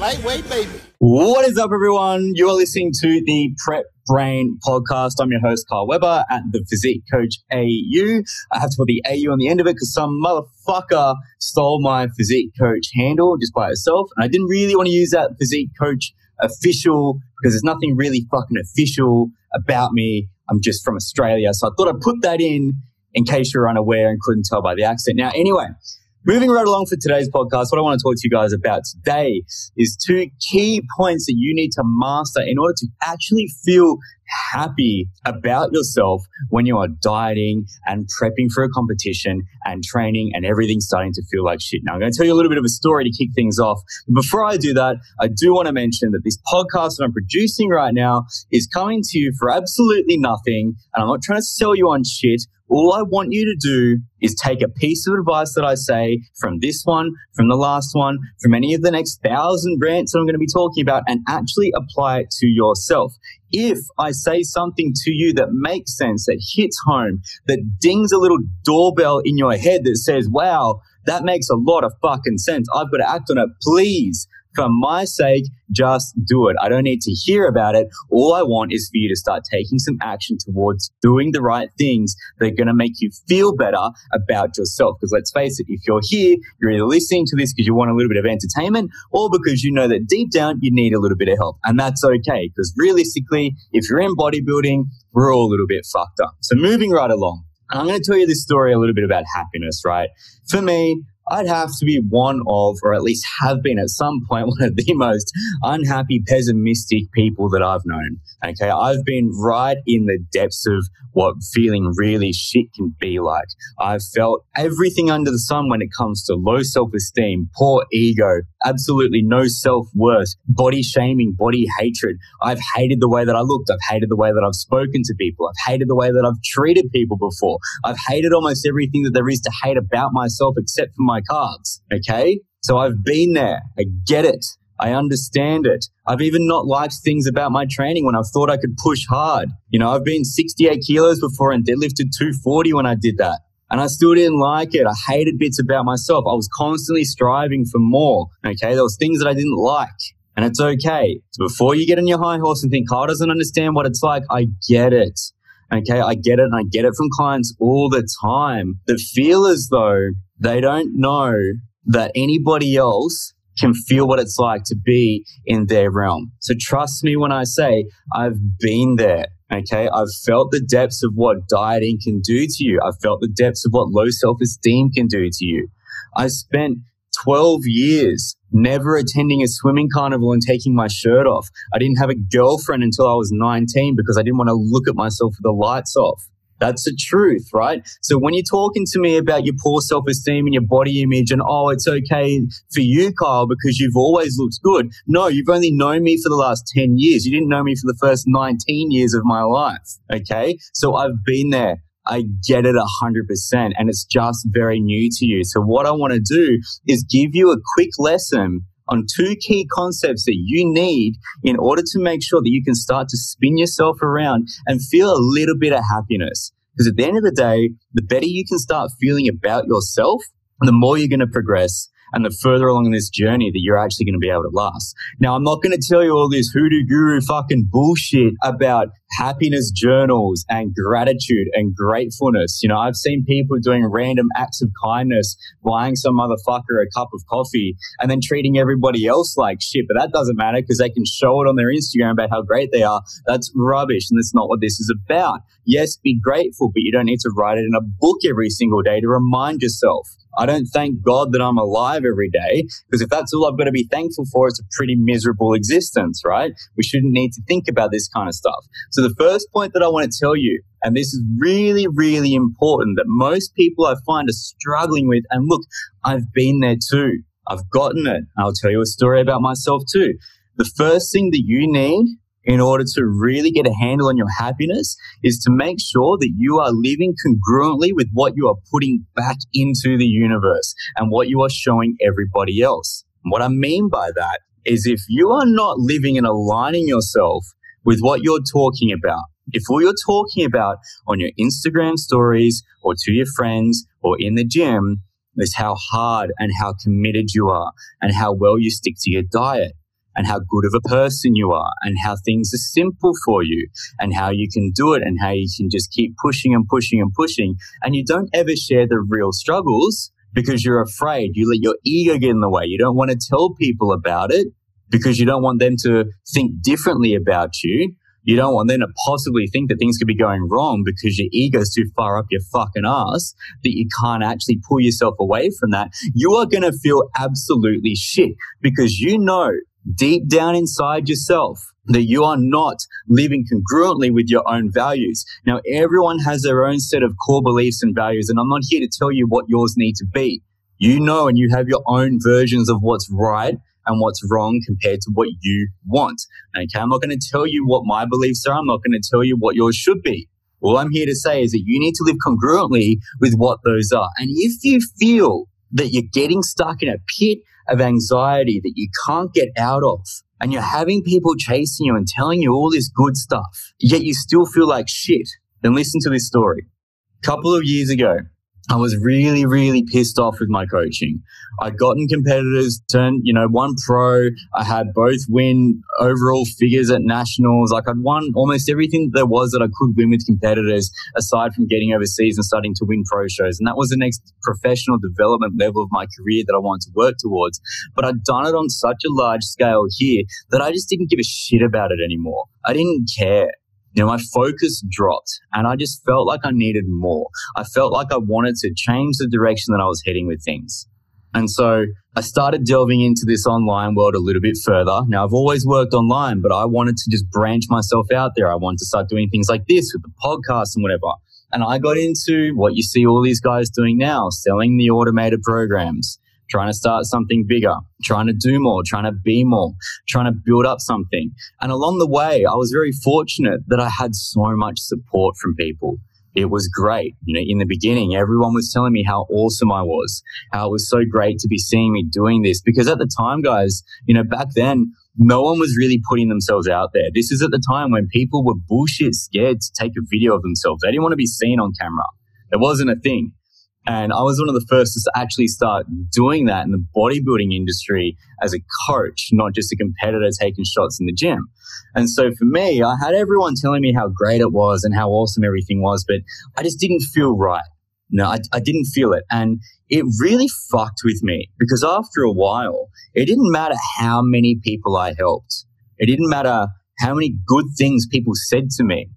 Lightweight baby. What is up, everyone? You're listening to the Prep Brain podcast. I'm your host, Kyle Webber at the Physique Coach AU. I have to put the AU on the end of it because some motherfucker stole my Physique Coach handle just by itself. And I didn't really want to use that Physique Coach official because there's nothing really fucking official about me. I'm just from Australia. So I thought I'd put that in in case you're unaware and couldn't tell by the accent. Now, anyway, Moving right along for today's podcast, what I want to talk to you guys about today is two key points that you need to master in order to actually feel happy about yourself when you are dieting and prepping for a competition and training and everything's starting to feel like shit. Now, I'm going to tell you a little bit of a story to kick things off. But before I do that, I do want to mention that this podcast that I'm producing right now is coming to you for absolutely nothing. And I'm not trying to sell you on shit. All I want you to do is take a piece of advice that I say from this one, from the last one, from any of the next thousand rants that I'm going to be talking about and actually apply it to yourself. If I say something to you that makes sense, that hits home, that dings a little doorbell in your head that says, wow, that makes a lot of fucking sense. I've got to act on it. Please for my sake, just do it. I don't need to hear about it. All I want is for you to start taking some action towards doing the right things that are going to make you feel better about yourself. Because let's face it, if you're here, you're either listening to this because you want a little bit of entertainment or because you know that deep down you need a little bit of help. And that's okay. Because realistically, if you're in bodybuilding, we're all a little bit fucked up. So moving right along. I'm going to tell you this story a little bit about happiness, right? For me, I'd have to be one of, or at least have been at some point, one of the most unhappy, pessimistic people that I've known. Okay. I've been right in the depths of what feeling really shit can be like. I've felt everything under the sun when it comes to low self esteem, poor ego, absolutely no self worth, body shaming, body hatred. I've hated the way that I looked. I've hated the way that I've spoken to people. I've hated the way that I've treated people before. I've hated almost everything that there is to hate about myself except for my carbs. Okay. So I've been there. I get it. I understand it. I've even not liked things about my training when I've thought I could push hard. You know, I've been 68 kilos before and deadlifted 240 when I did that. And I still didn't like it. I hated bits about myself. I was constantly striving for more. Okay. There was things that I didn't like. And it's okay. So before you get on your high horse and think Kyle doesn't understand what it's like, I get it. Okay. I get it. And I get it from clients all the time that feel as though they don't know that anybody else can feel what it's like to be in their realm. So trust me when I say I've been there. Okay. I've felt the depths of what dieting can do to you. I've felt the depths of what low self esteem can do to you. I spent 12 years never attending a swimming carnival and taking my shirt off. I didn't have a girlfriend until I was 19 because I didn't want to look at myself with the lights off. That's the truth, right? So when you're talking to me about your poor self esteem and your body image and, oh, it's okay for you, Kyle, because you've always looked good. No, you've only known me for the last 10 years. You didn't know me for the first 19 years of my life. Okay. So I've been there. I get it 100% and it's just very new to you. So what I want to do is give you a quick lesson on two key concepts that you need in order to make sure that you can start to spin yourself around and feel a little bit of happiness. Because at the end of the day, the better you can start feeling about yourself, the more you're going to progress and the further along this journey that you're actually going to be able to last. Now, I'm not going to tell you all this hoodoo guru fucking bullshit about happiness journals and gratitude and gratefulness. You know, I've seen people doing random acts of kindness, buying some motherfucker a cup of coffee and then treating everybody else like shit. But that doesn't matter because they can show it on their Instagram about how great they are. That's rubbish. And that's not what this is about. Yes, be grateful, but you don't need to write it in a book every single day to remind yourself. I don't thank God that I'm alive every day because if that's all I've got to be thankful for, it's a pretty miserable existence, right? We shouldn't need to think about this kind of stuff. So the first point that I want to tell you, and this is really, really important that most people I find are struggling with. And look, I've been there too. I've gotten it. I'll tell you a story about myself too. The first thing that you need in order to really get a handle on your happiness is to make sure that you are living congruently with what you are putting back into the universe and what you are showing everybody else. What I mean by that is if you are not living and aligning yourself with what you're talking about, if all you're talking about on your Instagram stories or to your friends or in the gym is how hard and how committed you are and how well you stick to your diet, and how good of a person you are and how things are simple for you and how you can do it and how you can just keep pushing and pushing and pushing. And you don't ever share the real struggles because you're afraid. You let your ego get in the way. You don't want to tell people about it because you don't want them to think differently about you. You don't want them to possibly think that things could be going wrong because your ego's too far up your fucking ass that you can't actually pull yourself away from that. You are going to feel absolutely shit because you know deep down inside yourself that you are not living congruently with your own values. Now, everyone has their own set of core beliefs and values, and I'm not here to tell you what yours need to be. You know, and you have your own versions of what's right and what's wrong compared to what you want. Okay, I'm not going to tell you what my beliefs are. I'm not going to tell you what yours should be. All I'm here to say is that you need to live congruently with what those are. And if you feel that you're getting stuck in a pit of anxiety that you can't get out of, and you're having people chasing you and telling you all this good stuff, yet you still feel like shit, then listen to this story. A couple of years ago, I was really, really pissed off with my coaching. I'd gotten competitors turn, you know, one pro. I had both win overall figures at nationals. Like I'd won almost everything there was that I could win with competitors, aside from getting overseas and starting to win pro shows. And that was the next professional development level of my career that I wanted to work towards. But I'd done it on such a large scale here that I just didn't give a shit about it anymore. I didn't care you know, my focus dropped and I just felt like I needed more. I felt like I wanted to change the direction that I was heading with things. And so I started delving into this online world a little bit further. Now, I've always worked online, but I wanted to just branch myself out there. I wanted to start doing things like this with the podcast and whatever. And I got into what you see all these guys doing now, selling the automated programs, trying to start something bigger, trying to do more, trying to be more, trying to build up something. And along the way, I was very fortunate that I had so much support from people. It was great. You know, in the beginning, everyone was telling me how awesome I was, how it was so great to be seeing me doing this. Because at the time, guys, you know, back then, no one was really putting themselves out there. This is at the time when people were bullshit scared to take a video of themselves. They didn't want to be seen on camera. It wasn't a thing. And I was one of the first to actually start doing that in the bodybuilding industry as a coach, not just a competitor taking shots in the gym. And so for me, I had everyone telling me how great it was and how awesome everything was, but I just didn't feel right. No, I, I didn't feel it. And it really fucked with me because after a while, it didn't matter how many people I helped. It didn't matter how many good things people said to me.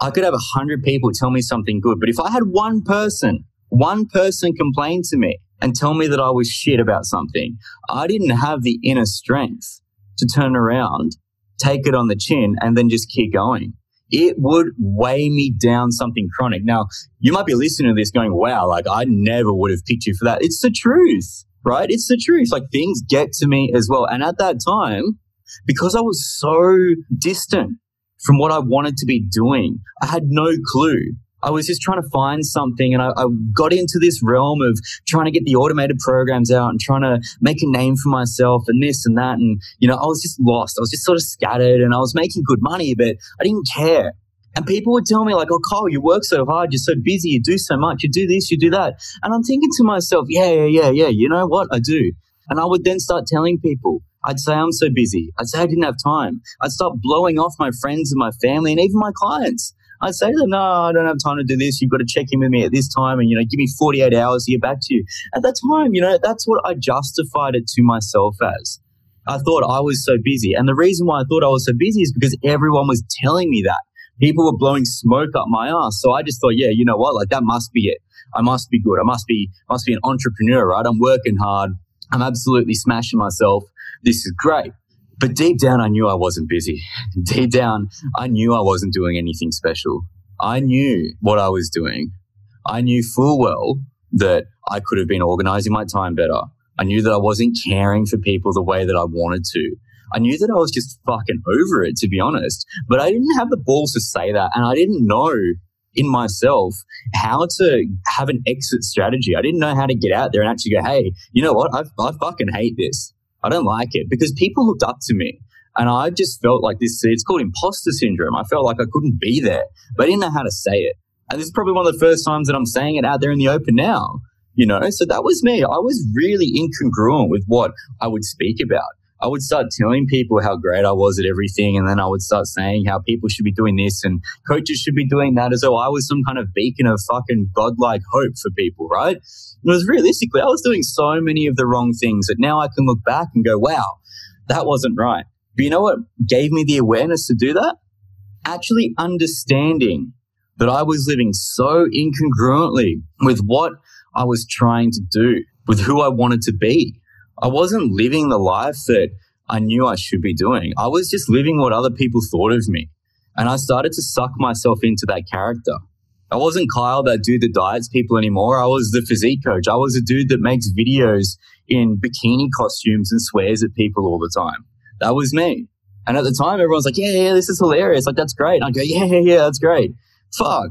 I could have a hundred people tell me something good, but if I had one person one person complained to me and tell me that I was shit about something. I didn't have the inner strength to turn around, take it on the chin, and then just keep going. It would weigh me down something chronic. Now, you might be listening to this going, wow, like I never would have picked you for that. It's the truth, right? It's the truth. Like things get to me as well. And at that time, because I was so distant from what I wanted to be doing, I had no clue I was just trying to find something and I, I, got into this realm of trying to get the automated programs out and trying to make a name for myself and this and that. And, you know, I was just lost. I was just sort of scattered and I was making good money, but I didn't care. And people would tell me, like, oh, Kyle, you work so hard, you're so busy, you do so much, you do this, you do that. And I'm thinking to myself, yeah, yeah, yeah, yeah, you know what? I do. And I would then start telling people, I'd say I'm so busy. I'd say I didn't have time. I'd start blowing off my friends and my family and even my clients. I'd say to them, no, I don't have time to do this. You've got to check in with me at this time and, you know, give me 48 hours to get back to you. At that time, you know, that's what I justified it to myself as. I thought I was so busy. And the reason why I thought I was so busy is because everyone was telling me that. People were blowing smoke up my ass. So I just thought, yeah, you know what? Like that must be it. I must be good. I must be, must be an entrepreneur, right? I'm working hard. I'm absolutely smashing myself. This is great. But deep down, I knew I wasn't busy. Deep down, I knew I wasn't doing anything special. I knew what I was doing. I knew full well that I could have been organizing my time better. I knew that I wasn't caring for people the way that I wanted to. I knew that I was just fucking over it, to be honest. But I didn't have the balls to say that. And I didn't know in myself how to have an exit strategy. I didn't know how to get out there and actually go, hey, you know what? I, I fucking hate this. I don't like it because people looked up to me. And I just felt like this, it's called imposter syndrome. I felt like I couldn't be there, but I didn't know how to say it. And this is probably one of the first times that I'm saying it out there in the open now, you know? So that was me. I was really incongruent with what I would speak about. I would start telling people how great I was at everything. And then I would start saying how people should be doing this and coaches should be doing that as though I was some kind of beacon of fucking godlike hope for people, right? It was realistically, I was doing so many of the wrong things that now I can look back and go, wow, that wasn't right. But you know what gave me the awareness to do that? Actually understanding that I was living so incongruently with what I was trying to do, with who I wanted to be. I wasn't living the life that I knew I should be doing. I was just living what other people thought of me. And I started to suck myself into that character. I wasn't Kyle, that dude that diets people anymore. I was the physique coach. I was a dude that makes videos in bikini costumes and swears at people all the time. That was me. And at the time, everyone's like, yeah, yeah, this is hilarious. Like, that's great. And I go, yeah, yeah, yeah, that's great. Fuck.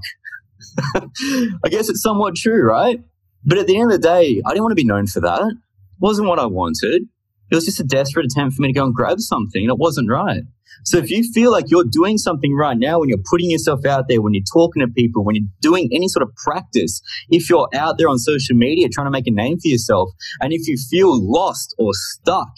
I guess it's somewhat true, right? But at the end of the day, I didn't want to be known for that. Wasn't what I wanted. It was just a desperate attempt for me to go and grab something, and it wasn't right. So if you feel like you're doing something right now, when you're putting yourself out there, when you're talking to people, when you're doing any sort of practice, if you're out there on social media trying to make a name for yourself, and if you feel lost or stuck,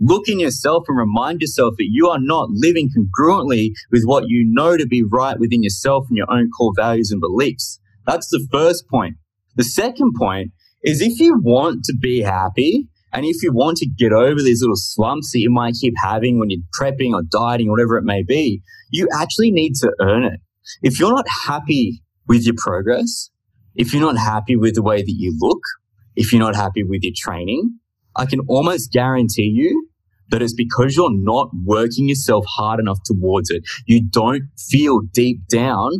look in yourself and remind yourself that you are not living congruently with what you know to be right within yourself and your own core values and beliefs. That's the first point. The second point is if you want to be happy and if you want to get over these little slumps that you might keep having when you're prepping or dieting or whatever it may be, you actually need to earn it. If you're not happy with your progress, if you're not happy with the way that you look, if you're not happy with your training, I can almost guarantee you that it's because you're not working yourself hard enough towards it. You don't feel deep down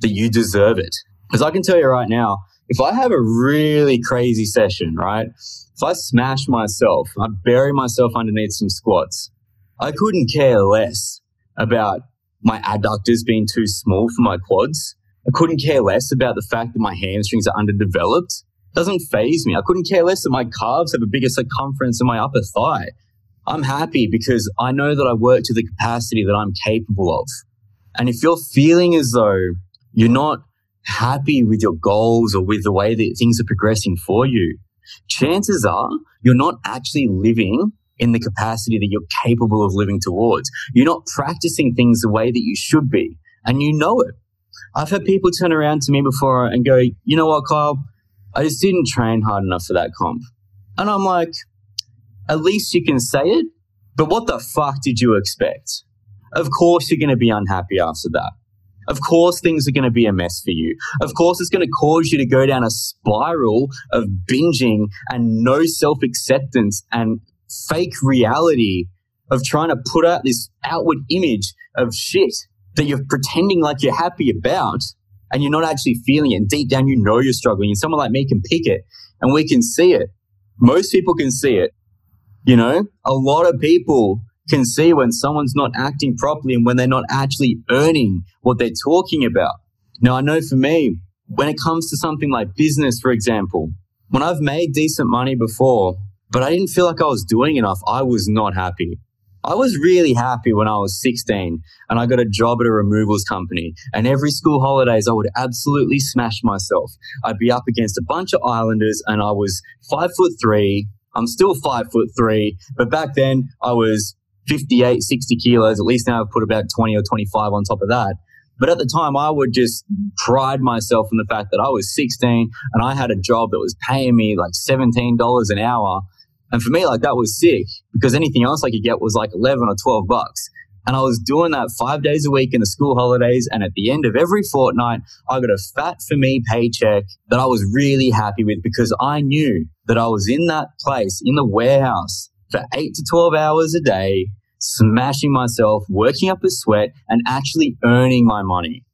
that you deserve it. Because I can tell you right now, if I have a really crazy session, right? If I smash myself, I bury myself underneath some squats, I couldn't care less about my adductors being too small for my quads. I couldn't care less about the fact that my hamstrings are underdeveloped. It doesn't phase me. I couldn't care less that my calves have a bigger circumference than my upper thigh. I'm happy because I know that I work to the capacity that I'm capable of. And if you're feeling as though you're not happy with your goals or with the way that things are progressing for you, chances are you're not actually living in the capacity that you're capable of living towards. You're not practicing things the way that you should be, and you know it. I've had people turn around to me before and go, you know what, Kyle? I just didn't train hard enough for that comp. And I'm like, at least you can say it, but what the fuck did you expect? Of course, you're going to be unhappy after that. Of course, things are going to be a mess for you. Of course, it's going to cause you to go down a spiral of binging and no self acceptance and fake reality of trying to put out this outward image of shit that you're pretending like you're happy about and you're not actually feeling it. And deep down, you know you're struggling. And someone like me can pick it and we can see it. Most people can see it. You know, a lot of people can see when someone's not acting properly and when they're not actually earning what they're talking about. Now, I know for me, when it comes to something like business, for example, when I've made decent money before, but I didn't feel like I was doing enough, I was not happy. I was really happy when I was 16 and I got a job at a removals company. And every school holidays, I would absolutely smash myself. I'd be up against a bunch of islanders and I was five foot three. I'm still five foot three, but back then I was 58, 60 kilos. At least now I've put about 20 or 25 on top of that. But at the time, I would just pride myself in the fact that I was 16 and I had a job that was paying me like $17 an hour. And for me, like that was sick because anything else I could get was like 11 or 12 bucks. And I was doing that five days a week in the school holidays. And at the end of every fortnight, I got a fat for me paycheck that I was really happy with because I knew that I was in that place in the warehouse for eight to 12 hours a day, smashing myself, working up a sweat, and actually earning my money.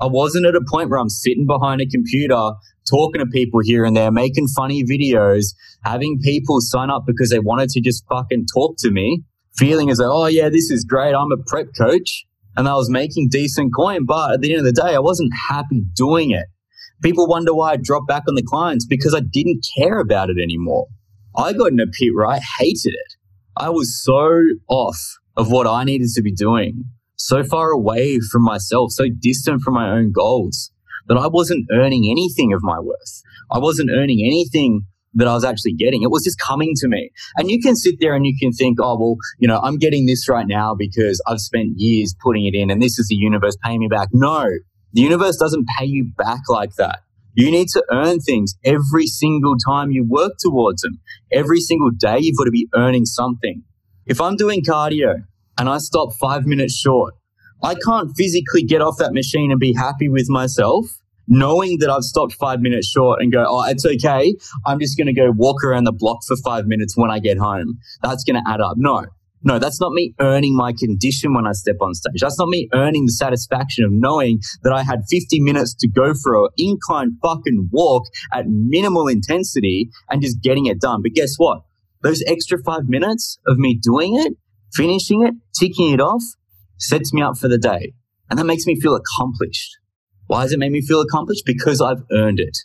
I wasn't at a point where I'm sitting behind a computer talking to people here and there, making funny videos, having people sign up because they wanted to just fucking talk to me, feeling as though, oh yeah, this is great. I'm a prep coach. And I was making decent coin. But at the end of the day, I wasn't happy doing it. People wonder why I dropped back on the clients because I didn't care about it anymore. I got in a pit where I hated it. I was so off of what I needed to be doing, so far away from myself, so distant from my own goals that I wasn't earning anything of my worth. I wasn't earning anything that I was actually getting. It was just coming to me. And you can sit there and you can think, oh, well, you know, I'm getting this right now because I've spent years putting it in and this is the universe paying me back. No, the universe doesn't pay you back like that. You need to earn things every single time you work towards them. Every single day, you've got to be earning something. If I'm doing cardio and I stop five minutes short, I can't physically get off that machine and be happy with myself knowing that I've stopped five minutes short and go, oh, it's okay. I'm just going to go walk around the block for five minutes when I get home. That's going to add up. No, no, that's not me earning my condition when I step on stage. That's not me earning the satisfaction of knowing that I had 50 minutes to go for an incline fucking walk at minimal intensity and just getting it done. But guess what? Those extra five minutes of me doing it, finishing it, ticking it off, sets me up for the day. And that makes me feel accomplished. Why does it make me feel accomplished? Because I've earned it.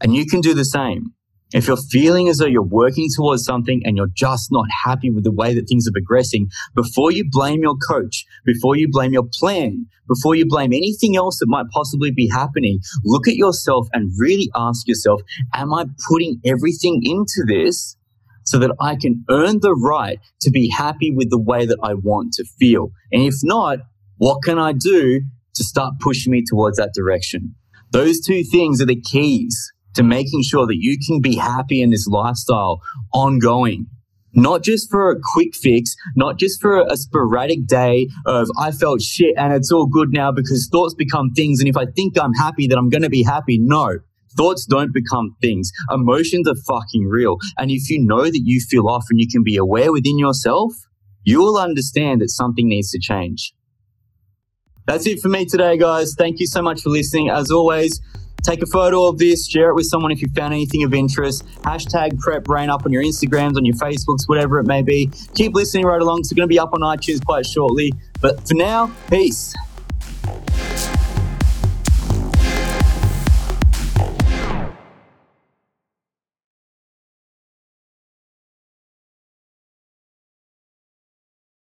And you can do the same. If you're feeling as though you're working towards something and you're just not happy with the way that things are progressing, before you blame your coach, before you blame your plan, before you blame anything else that might possibly be happening, look at yourself and really ask yourself, am I putting everything into this so that I can earn the right to be happy with the way that I want to feel? And if not, what can I do to start pushing me towards that direction? Those two things are the keys to making sure that you can be happy in this lifestyle ongoing. Not just for a quick fix, not just for a sporadic day of I felt shit and it's all good now because thoughts become things. And if I think I'm happy, that I'm going to be happy. No, thoughts don't become things. Emotions are fucking real. And if you know that you feel off and you can be aware within yourself, you will understand that something needs to change. That's it for me today, guys. Thank you so much for listening. As always, Take a photo of this, share it with someone if you found anything of interest. Hashtag prep brain up on your Instagrams, on your Facebooks, whatever it may be. Keep listening right along. It's going to be up on iTunes quite shortly. But for now, peace.